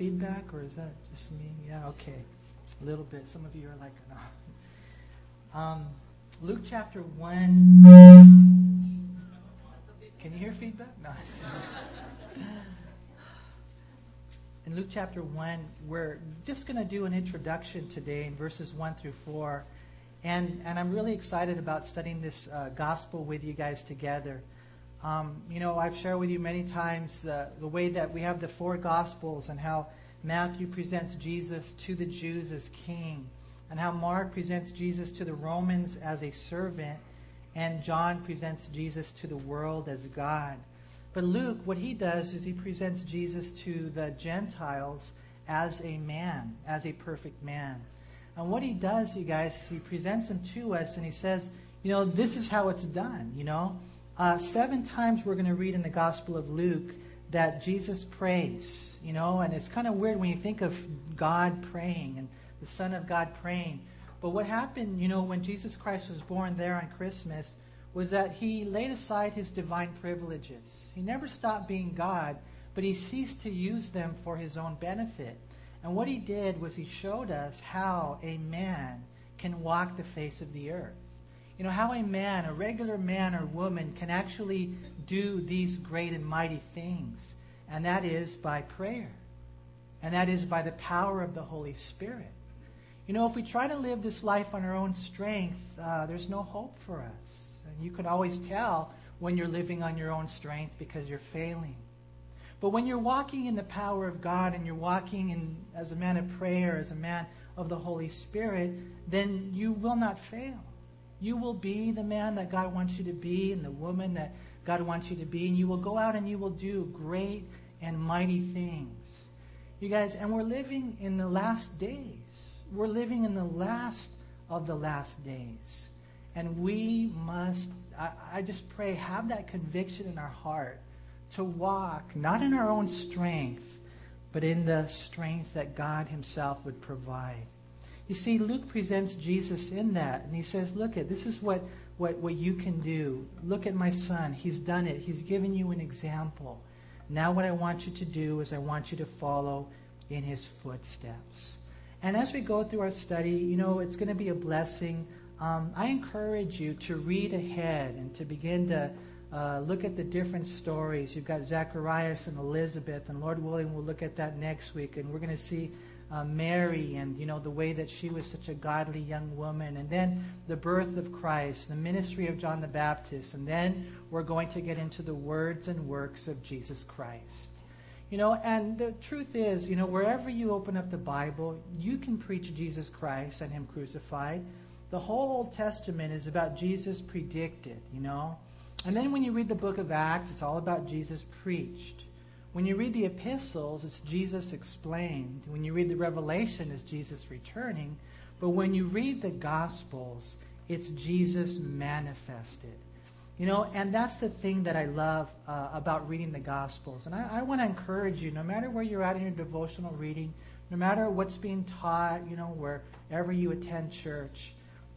feedback, or is that just me? Yeah, okay. A little bit. Some of you are like, no. Um, Luke chapter 1. Can you hear feedback? No. In Luke chapter 1, we're just going to do an introduction today in verses 1 through 4. And, and I'm really excited about studying this uh, gospel with you guys together. Um, you know, I've shared with you many times the, the way that we have the four gospels and how Matthew presents Jesus to the Jews as king, and how Mark presents Jesus to the Romans as a servant, and John presents Jesus to the world as God. But Luke, what he does is he presents Jesus to the Gentiles as a man, as a perfect man. And what he does, you guys, is he presents him to us and he says, you know, this is how it's done, you know. Uh, seven times we're going to read in the Gospel of Luke that Jesus prays, you know, and it's kind of weird when you think of God praying and the Son of God praying. But what happened, you know, when Jesus Christ was born there on Christmas was that he laid aside his divine privileges. He never stopped being God, but he ceased to use them for his own benefit. And what he did was he showed us how a man can walk the face of the earth. You know, how a man, a regular man or woman, can actually do these great and mighty things. And that is by prayer. And that is by the power of the Holy Spirit. You know, if we try to live this life on our own strength, uh, there's no hope for us. And you can always tell when you're living on your own strength because you're failing. But when you're walking in the power of God and you're walking in, as a man of prayer, as a man of the Holy Spirit, then you will not fail. You will be the man that God wants you to be and the woman that God wants you to be, and you will go out and you will do great and mighty things. You guys, and we're living in the last days. We're living in the last of the last days. And we must, I, I just pray, have that conviction in our heart to walk, not in our own strength, but in the strength that God Himself would provide. You see, Luke presents Jesus in that, and he says, Look at this is what, what, what you can do. Look at my son. He's done it. He's given you an example. Now, what I want you to do is I want you to follow in his footsteps. And as we go through our study, you know, it's going to be a blessing. Um, I encourage you to read ahead and to begin to uh, look at the different stories. You've got Zacharias and Elizabeth, and Lord willing, we'll look at that next week, and we're going to see uh, Mary and you know the way that she was such a godly young woman, and then the birth of Christ, the ministry of John the Baptist, and then we're going to get into the words and works of Jesus Christ. You know, and the truth is, you know, wherever you open up the Bible, you can preach Jesus Christ and Him crucified. The whole Old Testament is about Jesus predicted, you know. And then when you read the book of Acts, it's all about Jesus preached. When you read the epistles, it's Jesus explained. When you read the Revelation, it's Jesus returning. But when you read the Gospels, it's Jesus manifested. You know, and that's the thing that I love uh, about reading the Gospels. And I, I want to encourage you, no matter where you're at in your devotional reading, no matter what's being taught, you know, wherever you attend church,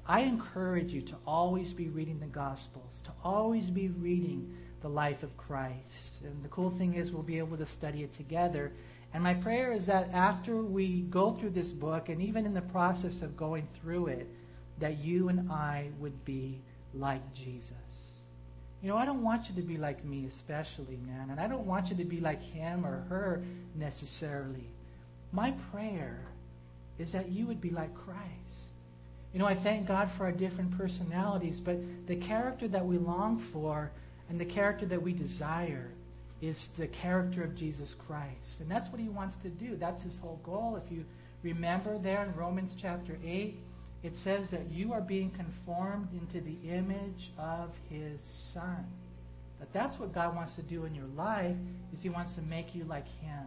I encourage you to always be reading the Gospels, to always be reading the life of Christ. And the cool thing is, we'll be able to study it together. And my prayer is that after we go through this book, and even in the process of going through it, that you and I would be like Jesus. You know, I don't want you to be like me, especially, man. And I don't want you to be like him or her necessarily. My prayer is that you would be like Christ. You know, I thank God for our different personalities, but the character that we long for and the character that we desire is the character of Jesus Christ. And that's what he wants to do. That's his whole goal. If you remember there in Romans chapter 8, it says that you are being conformed into the image of his son. That that's what God wants to do in your life is he wants to make you like him.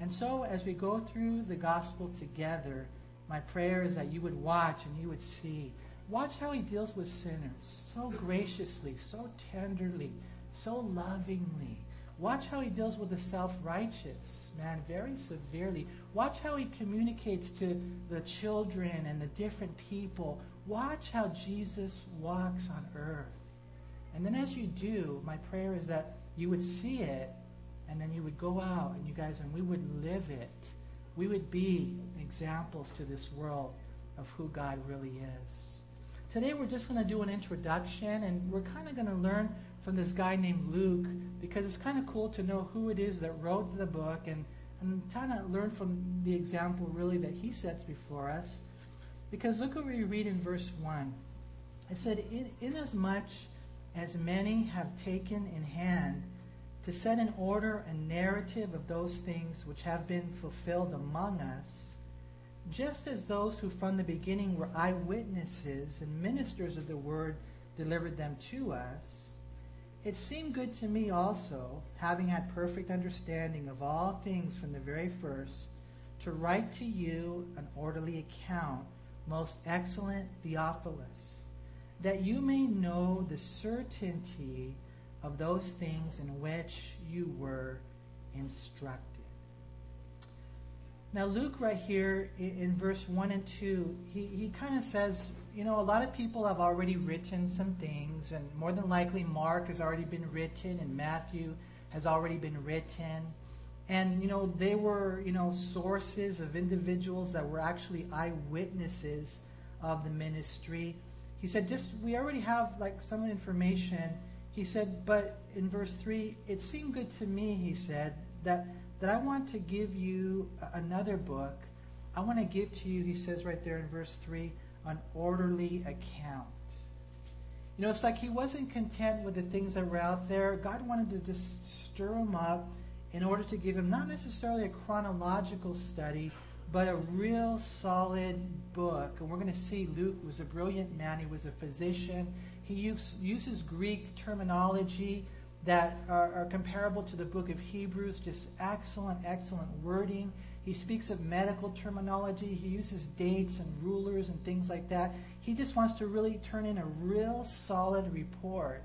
And so as we go through the gospel together, my prayer is that you would watch and you would see Watch how he deals with sinners so graciously, so tenderly, so lovingly. Watch how he deals with the self righteous, man, very severely. Watch how he communicates to the children and the different people. Watch how Jesus walks on earth. And then as you do, my prayer is that you would see it and then you would go out and you guys and we would live it. We would be examples to this world of who God really is. Today we're just going to do an introduction and we're kind of going to learn from this guy named Luke because it's kind of cool to know who it is that wrote the book and, and kind of learn from the example really that he sets before us. Because look what we read in verse 1. It said, In Inasmuch as many have taken in hand to set in order a narrative of those things which have been fulfilled among us, just as those who from the beginning were eyewitnesses and ministers of the word delivered them to us, it seemed good to me also, having had perfect understanding of all things from the very first, to write to you an orderly account, most excellent Theophilus, that you may know the certainty of those things in which you were instructed. Now, Luke, right here in, verse 1 and 2, he, he kind of says, you know, a lot of people have already written some things, and more than likely, Mark has already been written, and Matthew has already been written. And, you know, they were, you know, sources of individuals that were actually eyewitnesses of the ministry. He said, just, we already have, like, some information. He said, but in verse 3, it seemed good to me, he said, that that I want to give you another book. I want to give to you, he says right there in verse 3, an orderly account. You know, it's like he wasn't content with the things that were out there. God wanted to just stir him up in order to give him not necessarily a chronological study, but a real solid book. And we're going to see Luke was a brilliant man. He was a physician. He use, uses Greek terminology that are, are, comparable to the book of Hebrews, just excellent, excellent wording. He speaks of medical terminology. He uses dates and rulers and things like that. He just wants to really turn in a real solid report.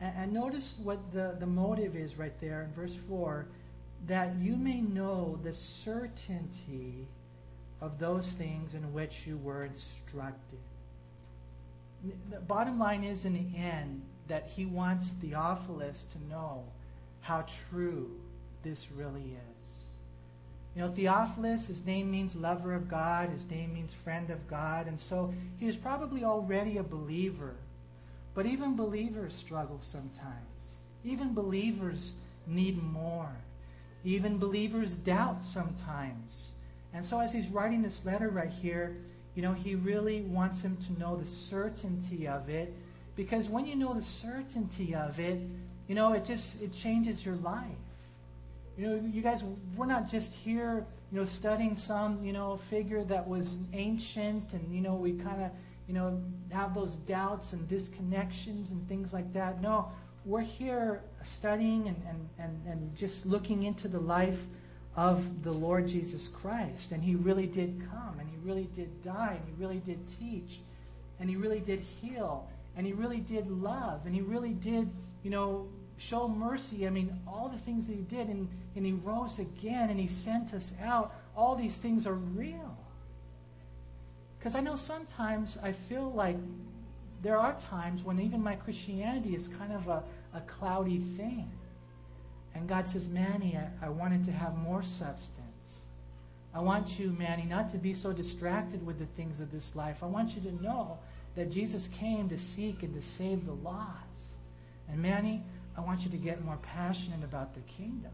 And, and notice what the, the motive is right there in verse 4 that you may know the certainty of those things in which you were instructed. The bottom line is, in the end, that he wants Theophilus to know how true this really is. You know, Theophilus, his name means lover of God, his name means friend of God, and so he was probably already a believer. But even believers struggle sometimes. Even believers need more. Even believers doubt sometimes. And so as he's writing this letter right here, you know, he really wants him to know the certainty of it because when you know the certainty of it, you know, it just it changes your life. You know, you guys, we're not just here, you know, studying some, you know, figure that was ancient and, you know, we kind of, you know, have those doubts and disconnections and things like that. No, we're here studying and, and, and, and just looking into the life of the Lord Jesus Christ. And he really did come, and he really did die, and he really did teach, and he really did heal, and he really did love, and he really did, you know, show mercy. I mean, all the things that he did, and, and he rose again, and he sent us out. All these things are real. Because I know sometimes I feel like there are times when even my Christianity is kind of a, a cloudy thing. And God says, Manny, I, I wanted to have more substance. I want you, Manny, not to be so distracted with the things of this life. I want you to know that Jesus came to seek and to save the lost. And Manny, I want you to get more passionate about the kingdom.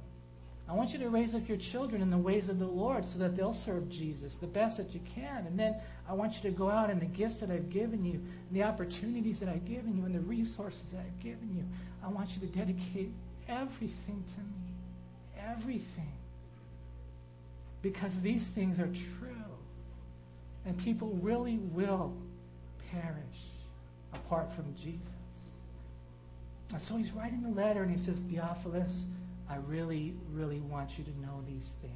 I want you to raise up your children in the ways of the Lord so that they'll serve Jesus the best that you can. And then I want you to go out and the gifts that I've given you, and the opportunities that I've given you, and the resources that I've given you, I want you to dedicate everything to me. Everything. Because these things are true. And people really will perish apart from Jesus. And so he's writing the letter and he says, Theophilus, I really, really want you to know these things.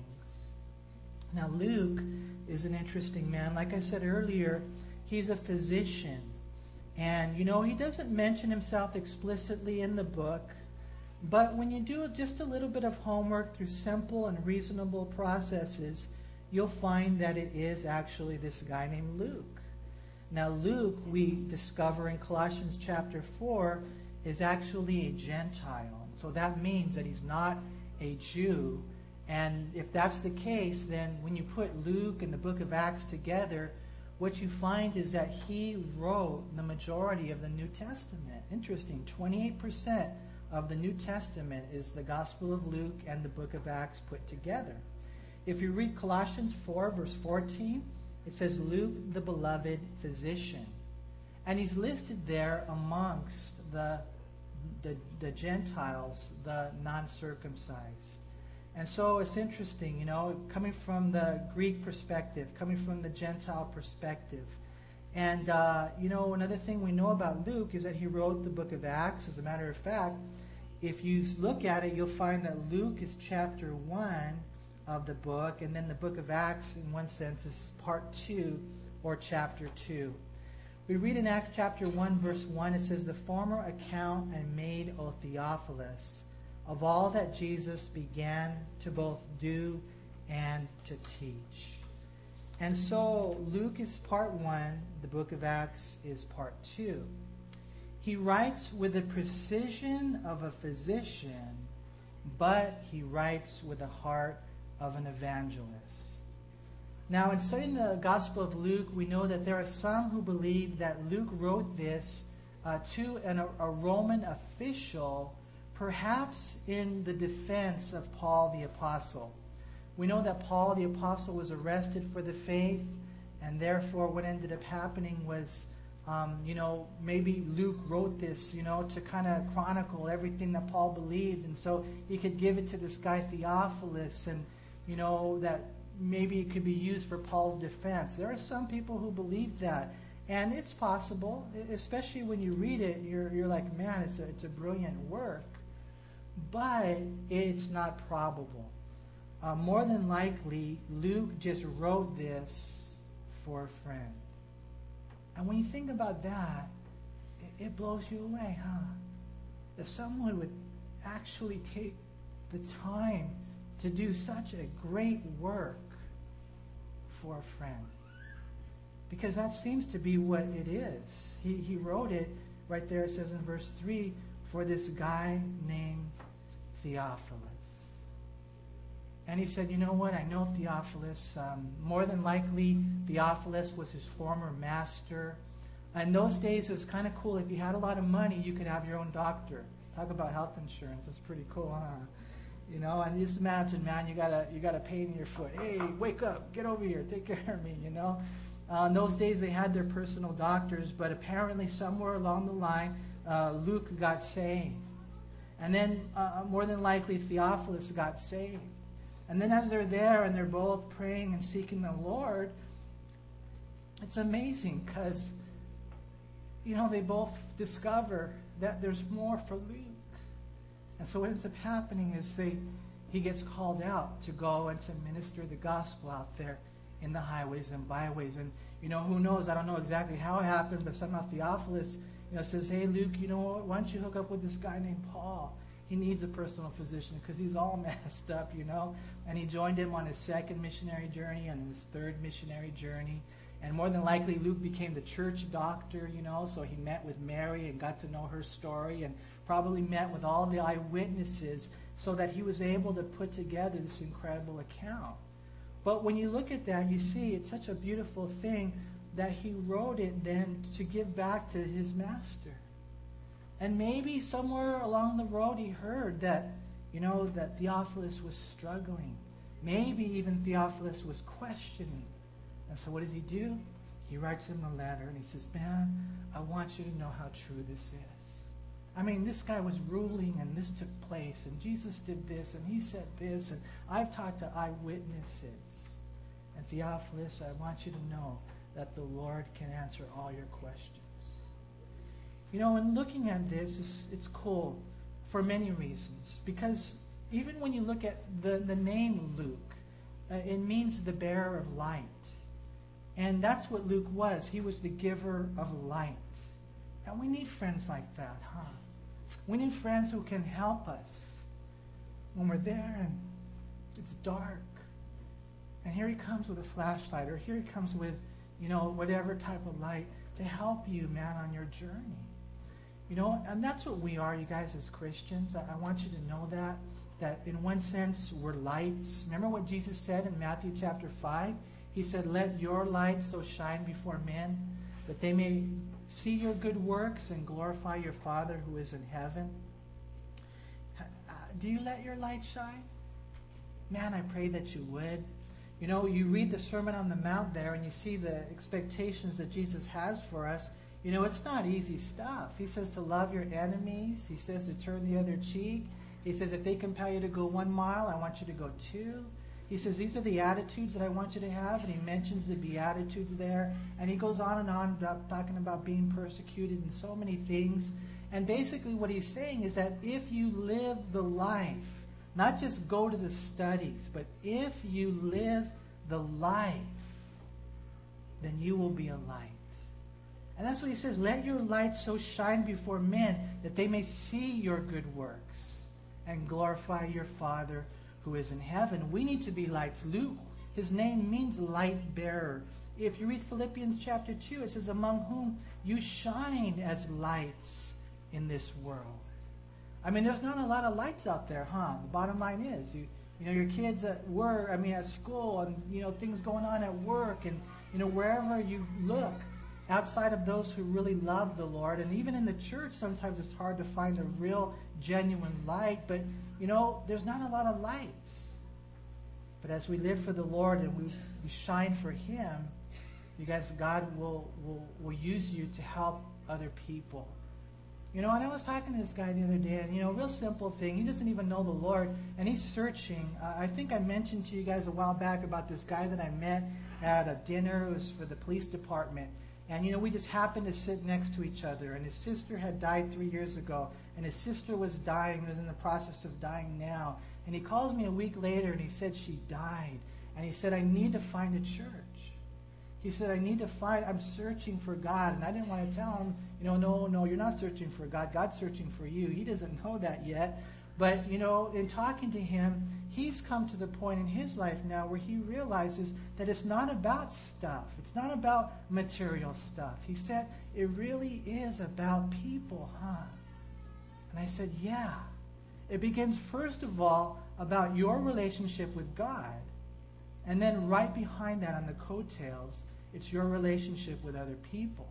Now, Luke is an interesting man. Like I said earlier, he's a physician. And, you know, he doesn't mention himself explicitly in the book. But when you do just a little bit of homework through simple and reasonable processes, you'll find that it is actually this guy named Luke. Now, Luke, we discover in Colossians chapter 4, is actually a Gentile. So that means that he's not a Jew. And if that's the case, then when you put Luke and the book of Acts together, what you find is that he wrote the majority of the New Testament. Interesting. 28% of the New Testament is the Gospel of Luke and the book of Acts put together. If you read Colossians 4, verse 14, it says, Luke, the beloved physician. And he's listed there amongst the, the, the Gentiles, the non circumcised. And so it's interesting, you know, coming from the Greek perspective, coming from the Gentile perspective. And, uh, you know, another thing we know about Luke is that he wrote the book of Acts. As a matter of fact, if you look at it, you'll find that Luke is chapter 1 of the book, and then the book of Acts, in one sense, is part 2 or chapter 2. We read in Acts chapter 1, verse 1, it says, The former account I made, O Theophilus, of all that Jesus began to both do and to teach. And so Luke is part 1, the book of Acts is part 2. He writes with the precision of a physician, but he writes with the heart of an evangelist. Now, in studying the Gospel of Luke, we know that there are some who believe that Luke wrote this uh, to an, a Roman official, perhaps in the defense of Paul the Apostle. We know that Paul the Apostle was arrested for the faith, and therefore, what ended up happening was, um, you know, maybe Luke wrote this, you know, to kind of chronicle everything that Paul believed, and so he could give it to this guy Theophilus, and you know that maybe it could be used for Paul's defense. There are some people who believe that. And it's possible, especially when you read it, you're, you're like, man, it's a, it's a brilliant work. But it's not probable. Uh, more than likely, Luke just wrote this for a friend. And when you think about that, it, it blows you away, huh? That someone would actually take the time to do such a great work for a friend. Because that seems to be what it is. He, he wrote it right there, it says in verse 3 for this guy named Theophilus. And he said, You know what? I know Theophilus. Um, more than likely, Theophilus was his former master. In those days, it was kind of cool. If you had a lot of money, you could have your own doctor. Talk about health insurance. It's pretty cool, huh? You know, and just imagine, man, you got a you got a pain in your foot. Hey, wake up, get over here, take care of me. You know, uh, in those days they had their personal doctors, but apparently somewhere along the line, uh, Luke got saved, and then uh, more than likely Theophilus got saved. And then as they're there and they're both praying and seeking the Lord, it's amazing because you know they both discover that there's more for Luke. And so what ends up happening is they, he gets called out to go and to minister the gospel out there in the highways and byways. And, you know, who knows? I don't know exactly how it happened, but somehow Theophilus, you know, says, hey, Luke, you know what? Why don't you hook up with this guy named Paul? He needs a personal physician because he's all messed up, you know. And he joined him on his second missionary journey and his third missionary journey. And more than likely, Luke became the church doctor, you know, so he met with Mary and got to know her story and probably met with all the eyewitnesses so that he was able to put together this incredible account. But when you look at that, you see it's such a beautiful thing that he wrote it then to give back to his master. And maybe somewhere along the road he heard that, you know, that Theophilus was struggling. Maybe even Theophilus was questioning. And so what does he do? He writes him a letter and he says, Man, I want you to know how true this is. I mean, this guy was ruling and this took place, and Jesus did this, and he said this, and I've talked to eyewitnesses. And Theophilus, I want you to know that the Lord can answer all your questions. You know, in looking at this, it's, it's cool for many reasons. Because even when you look at the, the name Luke, uh, it means the bearer of light. And that's what Luke was. He was the giver of light. And we need friends like that, huh? We need friends who can help us when we're there and it's dark. And here he comes with a flashlight, or here he comes with, you know, whatever type of light to help you, man, on your journey. You know, and that's what we are, you guys, as Christians. I, I want you to know that. that in one sense we're lights. Remember what Jesus said in Matthew chapter 5? He said, Let your light so shine before men that they may see your good works and glorify your Father who is in heaven. Uh, do you let your light shine? Man, I pray that you would. You know, you read the Sermon on the Mount there and you see the expectations that Jesus has for us. You know, it's not easy stuff. He says to love your enemies, He says to turn the other cheek. He says, if they compel you to go one mile, I want you to go two. He says, these are the attitudes that I want you to have. And he mentions the Beatitudes there. And he goes on and on talking about being persecuted and so many things. And basically, what he's saying is that if you live the life, not just go to the studies, but if you live the life, then you will be a light. And that's what he says. Let your light so shine before men that they may see your good works and glorify your Father who is in heaven. We need to be lights. Luke, his name means light bearer. If you read Philippians chapter 2, it says, Among whom you shine as lights in this world. I mean, there's not a lot of lights out there, huh? The bottom line is, you, you know, your kids at work, I mean, at school, and, you know, things going on at work, and, you know, wherever you look, outside of those who really love the Lord. And even in the church, sometimes it's hard to find a real, genuine light. But, you know, there's not a lot of lights. But as we live for the Lord and we, we shine for Him, you guys, God will, will, will use you to help other people. You know, and I was talking to this guy the other day, and, you know, real simple thing. He doesn't even know the Lord, and he's searching. Uh, I think I mentioned to you guys a while back about this guy that I met at a dinner. It was for the police department. And, you know, we just happened to sit next to each other. And his sister had died three years ago. And his sister was dying, was in the process of dying now. And he calls me a week later and he said she died. And he said, I need to find a church. He said, I need to find, I'm searching for God. And I didn't want to tell him, you know, no, no, you're not searching for God. God's searching for you. He doesn't know that yet. But, you know, in talking to him, he's come to the point in his life now where he realizes that it's not about stuff. It's not about material stuff. He said, it really is about people, huh? And I said, yeah. It begins, first of all, about your relationship with God. And then right behind that on the coattails, it's your relationship with other people.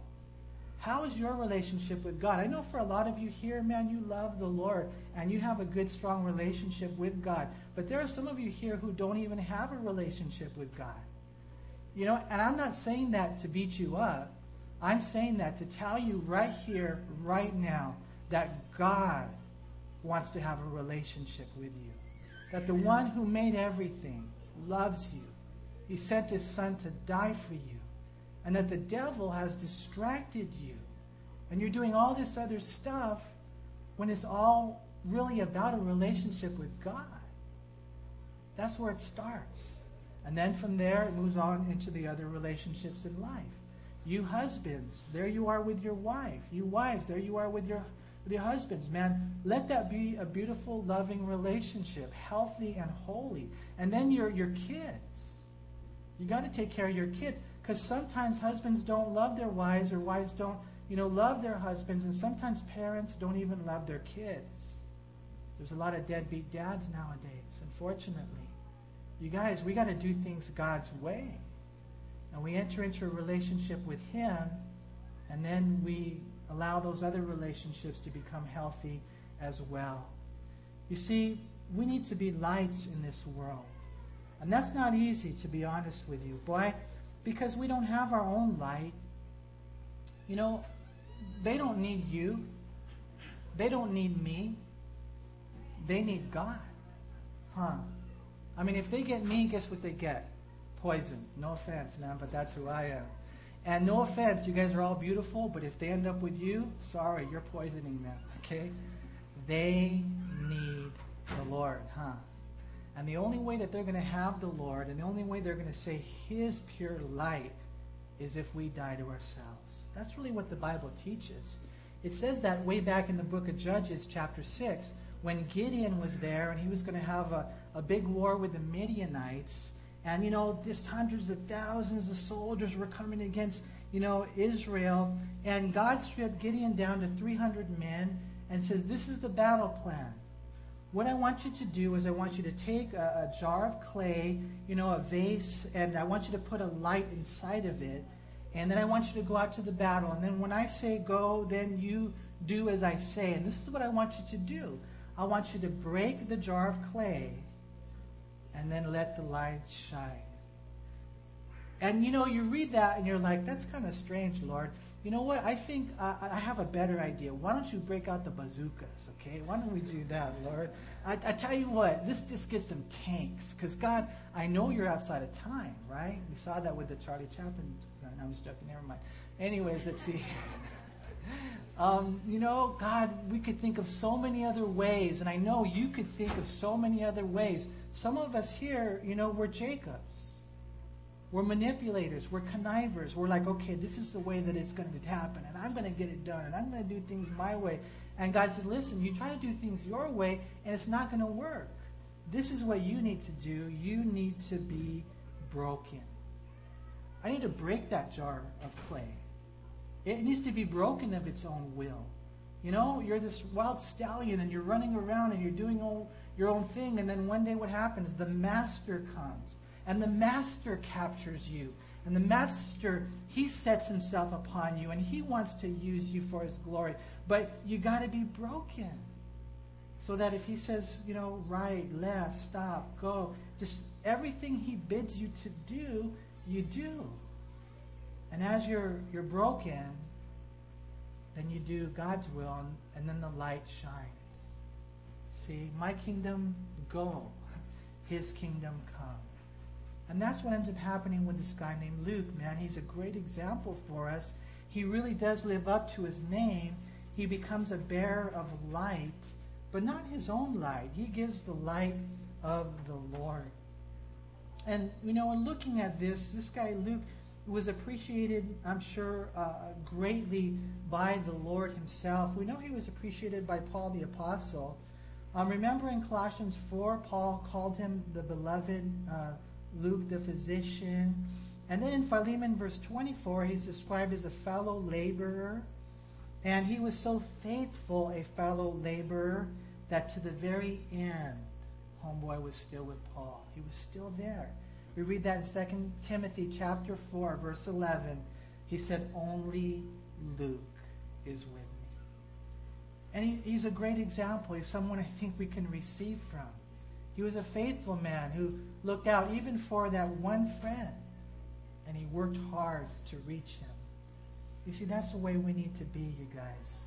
How is your relationship with God? I know for a lot of you here, man, you love the Lord and you have a good, strong relationship with God. But there are some of you here who don't even have a relationship with God. You know, and I'm not saying that to beat you up. I'm saying that to tell you right here, right now, that God wants to have a relationship with you. That the one who made everything loves you. He sent his son to die for you and that the devil has distracted you. And you're doing all this other stuff when it's all really about a relationship with God. That's where it starts. And then from there, it moves on into the other relationships in life. You husbands, there you are with your wife. You wives, there you are with your, with your husbands. Man, let that be a beautiful, loving relationship, healthy and holy. And then your, your kids. You got to take care of your kids. Because sometimes husbands don't love their wives or wives don't, you know, love their husbands. And sometimes parents don't even love their kids. There's a lot of deadbeat dads nowadays, unfortunately. You guys, we got to do things God's way. And we enter into a relationship with Him, and then we allow those other relationships to become healthy as well. You see, we need to be lights in this world. And that's not easy, to be honest with you. Boy, because we don't have our own light. You know, they don't need you. They don't need me. They need God. Huh? I mean, if they get me, guess what they get? Poison. No offense, man, but that's who I am. And no offense, you guys are all beautiful, but if they end up with you, sorry, you're poisoning them, okay? They need the Lord, huh? And the only way that they're going to have the Lord, and the only way they're going to say His pure light, is if we die to ourselves. That's really what the Bible teaches. It says that way back in the book of Judges, chapter 6, when Gideon was there and he was going to have a, a big war with the Midianites. And, you know, just hundreds of thousands of soldiers were coming against, you know, Israel. And God stripped Gideon down to 300 men and says, This is the battle plan. what I want you to do is I want you to take a, a jar of clay, you know, a vase, and I want you to put a light inside of it. And then I want you to go out to the battle. And then when I say go, then you do as I say. And this is what I want you to do. I want you to break the jar of clay and then let the light shine. And you know, you read that and you're like, that's kind of strange, Lord. You know what? I think uh, I have a better idea. Why don't you break out the bazookas, okay? Why don't we do that, Lord? I, I tell you what, let's just get some tanks. Because, God, I know you're outside of time, right? We saw that with the Charlie Chaplin. No, I'm just joking. Never mind. Anyways, let's see. um, you know, God, we could think of so many other ways. And I know you could think of so many other ways. Some of us here, you know, we're Jacobs. We're manipulators. We're connivers. We're like, okay, this is the way that it's going to happen, and I'm going to get it done, and I'm going to do things my way. And God said, listen, you try to do things your way, and it's not going to work. This is what you need to do. You need to be broken. I need to break that jar of clay. It needs to be broken of its own will. You know, you're this wild stallion and you're running around and you're doing all, your own thing, and then one day what happens? The master comes and the master captures you. And the master, he sets himself upon you and he wants to use you for his glory. But you got to be broken. So that if he says, you know, right, left, stop, go, just everything he bids you to do, you do. And as you're you're broken, then you do God's will and, and then the light shines. See, my kingdom go, his kingdom come. And that's what ends up happening with this guy named Luke, man. He's a great example for us. He really does live up to his name. He becomes a bearer of light, but not his own light. He gives the light of the Lord. And, you know, in looking at this, this guy Luke was appreciated, I'm sure, uh, greatly by the Lord himself. We know he was appreciated by Paul the Apostle. Um, remember in Colossians 4, Paul called him the beloved uh, Luke the physician. And then in Philemon, verse 24, he's described as a fellow laborer. And he was so faithful, a fellow laborer, that to the very end, homeboy was still with Paul. He was still there. We read that in 2 Timothy chapter 4, verse 11. He said, Only Luke is with me. And he, he's a great example. He's someone I think we can receive from. He was a faithful man who looked out even for that one friend, and he worked hard to reach him. You see, that's the way we need to be, you guys.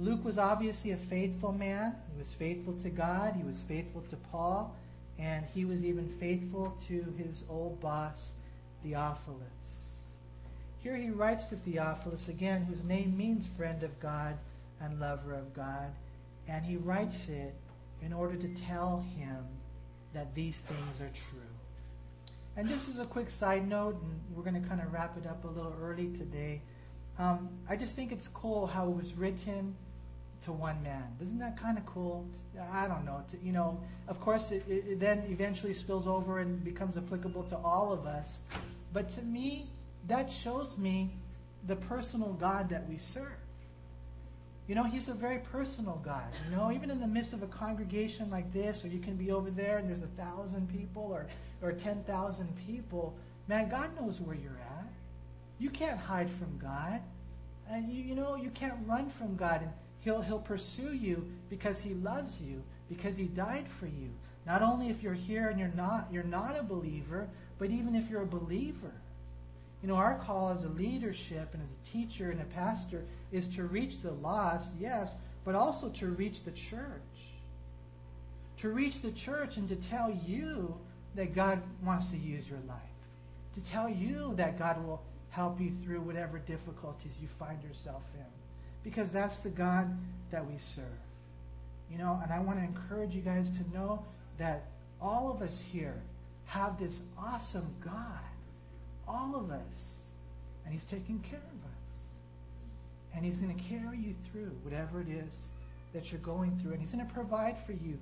Luke was obviously a faithful man. He was faithful to God, he was faithful to Paul, and he was even faithful to his old boss, Theophilus. Here he writes to Theophilus, again, whose name means friend of God and lover of God, and he writes it in order to tell him that these things are true. And this is a quick side note, and we're going to kind of wrap it up a little early today. Um, I just think it's cool how it was written to one man. Isn't that kind of cool? I don't know. To, you know, of course, it, it then eventually spills over and becomes applicable to all of us. But to me, that shows me the personal God that we serve. You know, he's a very personal God. You know, even in the midst of a congregation like this, or you can be over there and there's a thousand people or, or 10,000 people, man, God knows where you're at. You can't hide from God. And you, you know, you can't run from God. And he'll, he'll pursue you because he loves you, because he died for you. Not only if you're here and you're not, you're not a believer, but even if you're a believer. You know, our call as a leadership and as a teacher and a pastor is to reach the lost, yes, but also to reach the church. To reach the church and to tell you that God wants to use your life. To tell you that God will help you through whatever difficulties you find yourself in. Because that's the God that we serve. You know, and I want to encourage you guys to know that all of us here have this awesome God all of us. And He's taking care of us. And He's going to carry you through whatever it is that you're going through. And He's going to provide for you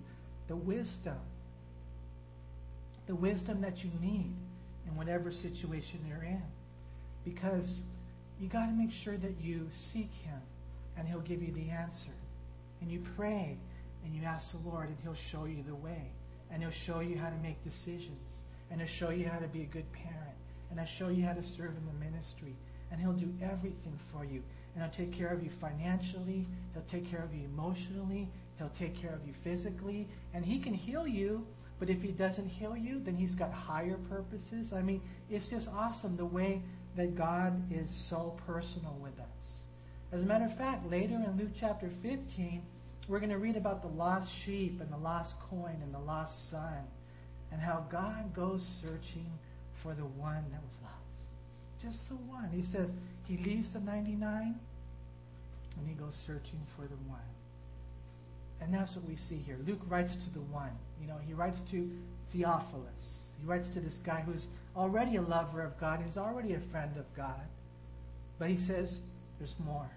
the wisdom, the wisdom that you need in whatever situation you're in. Because you got to make sure that you seek Him and He'll give you the answer. And you pray and you ask the Lord, and He'll show you the way. And He'll show you how to make decisions. And He'll show you how to be a good parent. And He'll show you how to serve in the ministry. And He'll do everything for you. And He'll take care of you financially. He'll take care of you emotionally. He'll take care of you physically. And He can heal you. But if He doesn't heal you, then He's got higher purposes. I mean, it's just awesome the way that God is so personal with us. As a matter of fact, later in Luke chapter 15, we're going to read about the lost sheep and the lost coin and the lost son and how God goes searching for the one that was lost. Just the one. He says he leaves the 99 and he goes searching for the one. And that's what we see here. Luke writes to the one. You know, he writes to Theophilus. He writes to this guy who's already a lover of God, who's already a friend of God. But he says, there's more.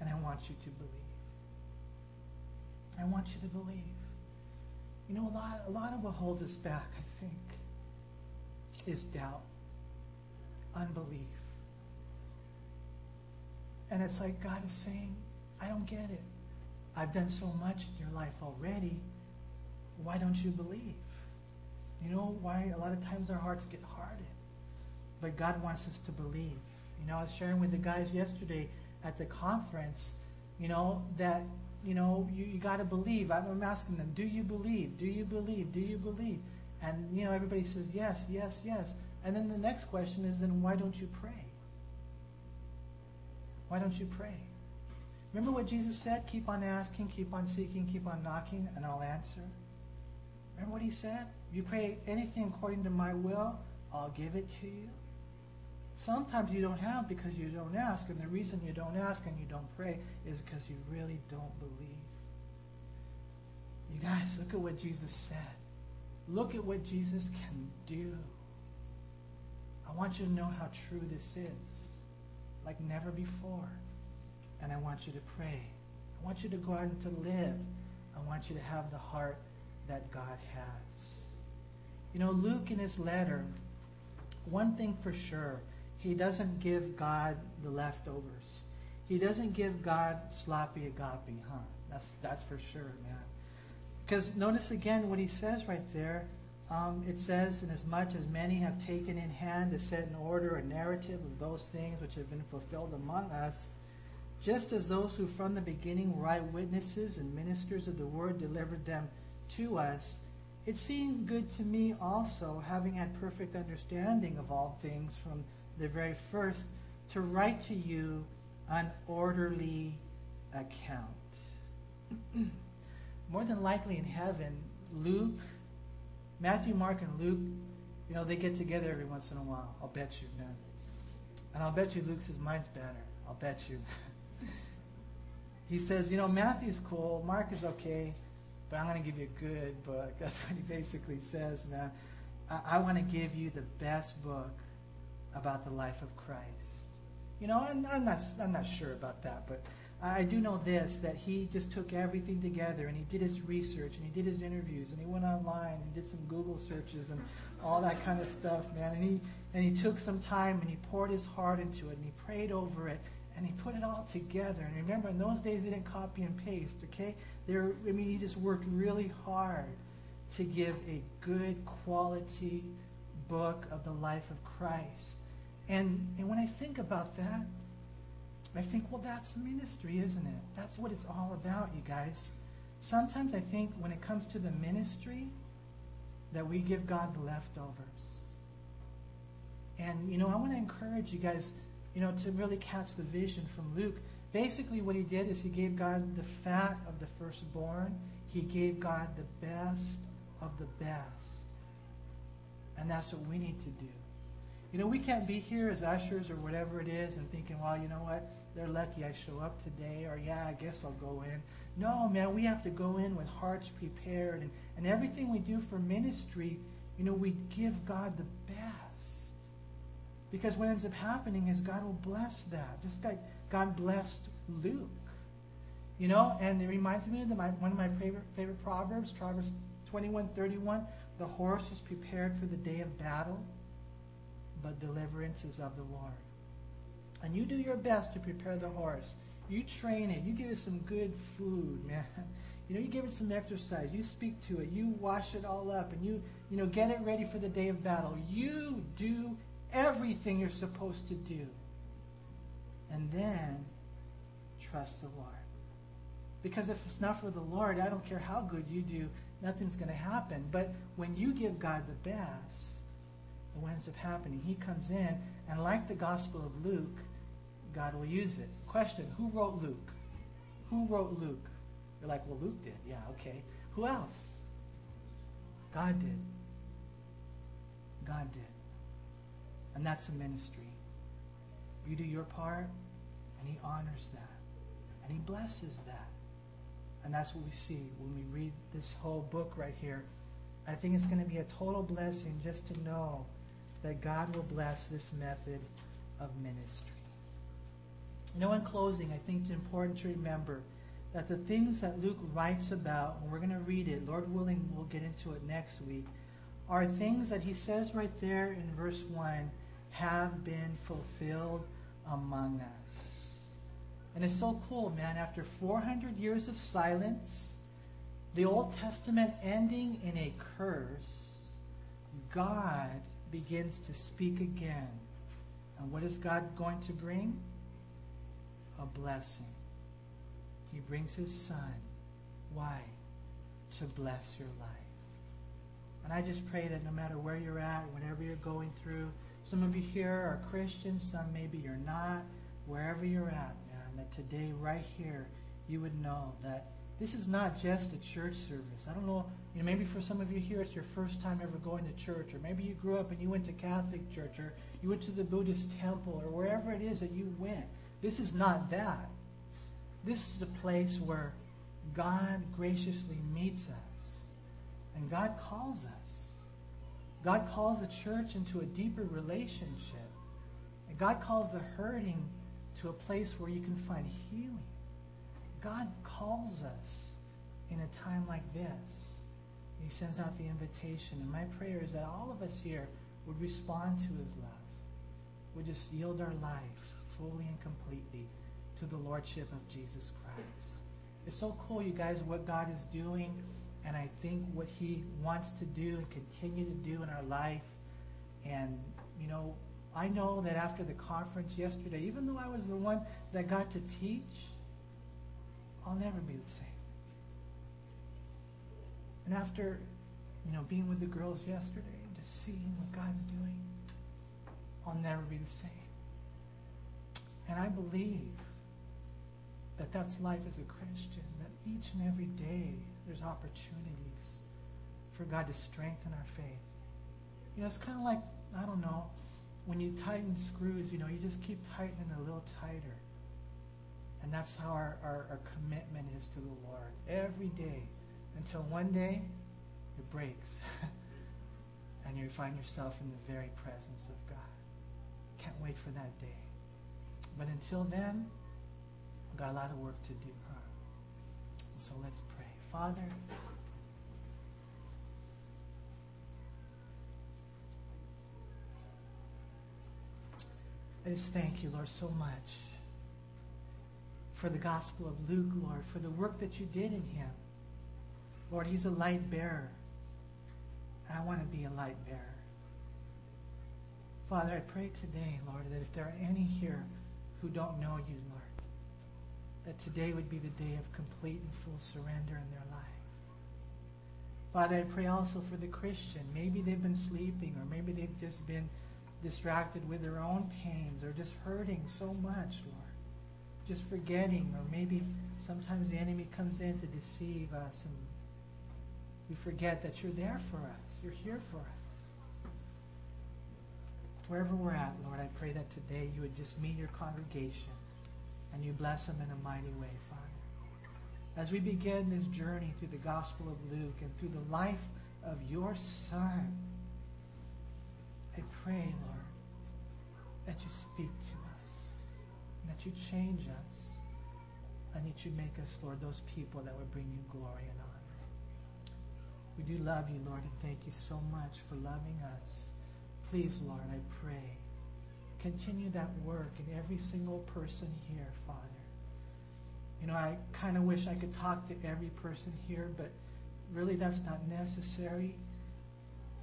And I want you to believe. I want you to believe. You know, a lot, a lot of what holds us back, I think, is doubt, unbelief. And it's like God is saying, I don't get it. I've done so much in your life already. Why don't you believe? You know why a lot of times our hearts get hardened. But God wants us to believe. You know, I was sharing with the guys yesterday at the conference, you know, that, you know, you, you got to believe. I'm asking them, do you believe? Do you believe? Do you believe? And, you know, everybody says, yes, yes, yes. And then the next question is, then why don't you pray? Why don't you pray? Remember what Jesus said? Keep on asking, keep on seeking, keep on knocking, and I'll answer. Remember what he said? You pray anything according to my will, I'll give it to you. Sometimes you don't have because you don't ask, and the reason you don't ask and you don't pray is because you really don't believe. You guys, look at what Jesus said. Look at what Jesus can do. I want you to know how true this is, like never before. And I want you to pray. I want you to go out and to live. I want you to have the heart that God has. You know, Luke in his letter, one thing for sure, he doesn't give God the leftovers. He doesn't give God sloppy agape, huh? That's that's for sure, man. Because notice again what he says right there. Um, it says, "And as much as many have taken in hand to set in order a narrative of those things which have been fulfilled among us, just as those who from the beginning were eyewitnesses and ministers of the word delivered them to us, it seemed good to me also, having had perfect understanding of all things from the very first, to write to you an orderly account. More than likely in heaven, Luke, Matthew, Mark, and Luke, you know, they get together every once in a while. I'll bet you, man. And I'll bet you Luke says, mine's better. I'll bet you. he says, you know, Matthew's cool, Mark is okay, but I'm going to give you a good book. That's what he basically says, man. I, I want to give you the best book about the life of Christ. You know, and I'm not, I'm not sure about that, but I do know this that he just took everything together and he did his research and he did his interviews and he went online and did some Google searches and all that kind of stuff, man. And he and he took some time and he poured his heart into it and he prayed over it and he put it all together. And remember, in those days, they didn't copy and paste, okay? There, I mean, he just worked really hard to give a good quality book of the life of Christ. And, and when I think about that, I think, well, that's ministry, isn't it? That's what it's all about, you guys. Sometimes I think when it comes to the ministry, that we give God the leftovers. And, you know, I want to encourage you guys you know, to really catch the vision from Luke. Basically, what he did is he gave God the fat of the firstborn. He gave God the best of the best. And that's what we need to do. You know, we can't be here as ushers or whatever it is and thinking, well, you know what? They're lucky I show up today, or yeah, I guess I'll go in. No, man, we have to go in with hearts prepared. And, and everything we do for ministry, you know, we give God the best. Because what ends up happening is God will bless that, just like God blessed Luke. You know, and it reminds me of the, my, one of my favorite, favorite proverbs, Proverbs 21, 31. The horse is prepared for the day of battle, but deliverance is of the Lord. And you do your best to prepare the horse. You train it. You give it some good food, man. You know, you give it some exercise. You speak to it. You wash it all up, and you, you know, get it ready for the day of battle. You do everything you're supposed to do, and then trust the Lord. Because if it's not for the Lord, I don't care how good you do, nothing's going to happen. But when you give God the best, what ends up happening? He comes in, and like the Gospel of Luke, God will use it. Question Who wrote Luke? Who wrote Luke? You're like, well, Luke did. Yeah, okay. Who else? God did. God did. And that's the ministry. You do your part, and He honors that. And He blesses that. And that's what we see when we read this whole book right here. I think it's going to be a total blessing just to know that God will bless this method of ministry. You know, in closing, I think it's important to remember that the things that Luke writes about, and we're going to read it, Lord willing, we'll get into it next week, are things that he says right there in verse 1 have been fulfilled among us. And it's so cool, man. After 400 years of silence, the Old Testament ending in a curse, God begins to speak again. And what is God going to bring? A blessing. He brings his son. Why? To bless your life. And I just pray that no matter where you're at, whatever you're going through, some of you here are Christians, some maybe you're not, wherever you're at, that today, right here, you would know that this is not just a church service. I don't know, you know, maybe for some of you here it's your first time ever going to church, or maybe you grew up and you went to Catholic church, or you went to the Buddhist temple, or wherever it is that you went. This is not that. This is a place where God graciously meets us. And God calls us. God calls the church into a deeper relationship. And God calls the hurting to a place where you can find healing. God calls us in a time like this. He sends out the invitation. And my prayer is that all of us here would respond to his love, would just yield our life fully and completely to the Lordship of Jesus Christ. It's so cool, you guys, what God is doing, and I think what He wants to do and continue to do in our life. And, you know, I know that after the conference yesterday, even though I was the one that got to teach, I'll never be the same. And after, you know, being with the girls yesterday and just seeing what God's doing, I'll never be the same. And I believe that that's life as a Christian, that each and every day there's opportunities for God to strengthen our faith. You know, it's kind of like, I don't know, when you tighten screws, you know, you just keep tightening a little tighter. And that's how our, our, our commitment is to the Lord every day until one day it breaks and you find yourself in the very presence of God. Can't wait for that day. But until then, we've got a lot of work to do, huh? So let's pray. Father, I just thank you, Lord, so much for the gospel of Luke, Lord, for the work that you did in him. Lord, he's a light bearer. I want to be a light bearer. Father, I pray today, Lord, that if there are any here who don't know you, Lord, that today would be the day of complete and full surrender in their life. Father, I pray also for the Christian. Maybe they've been sleeping, or maybe they've just been distracted with their own pains, or just hurting so much, Lord. Just forgetting, or maybe sometimes the enemy comes in to deceive us, and we forget that you're there for us. You're here for us. Wherever we're at, Lord, I pray that today you would just meet your congregation and you bless them in a mighty way, Father. As we begin this journey through the Gospel of Luke and through the life of your Son, I pray, Lord, that you speak to us, that you change us, and that you make us, Lord, those people that would bring you glory and honor. We do love you, Lord, and thank you so much for loving us. Please, Lord, I pray Continue that work in every single person here, Father. you know, I kind of wish I could talk to every person here, but really that's not necessary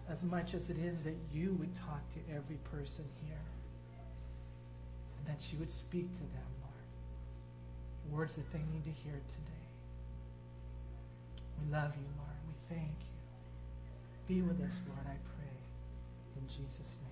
as much as it is that you would talk to every person here. That you would speak to them, Lord. Words that they need to hear today. We love you, Lord. We thank you. Be with us, Lord, I pray. In Jesus' name.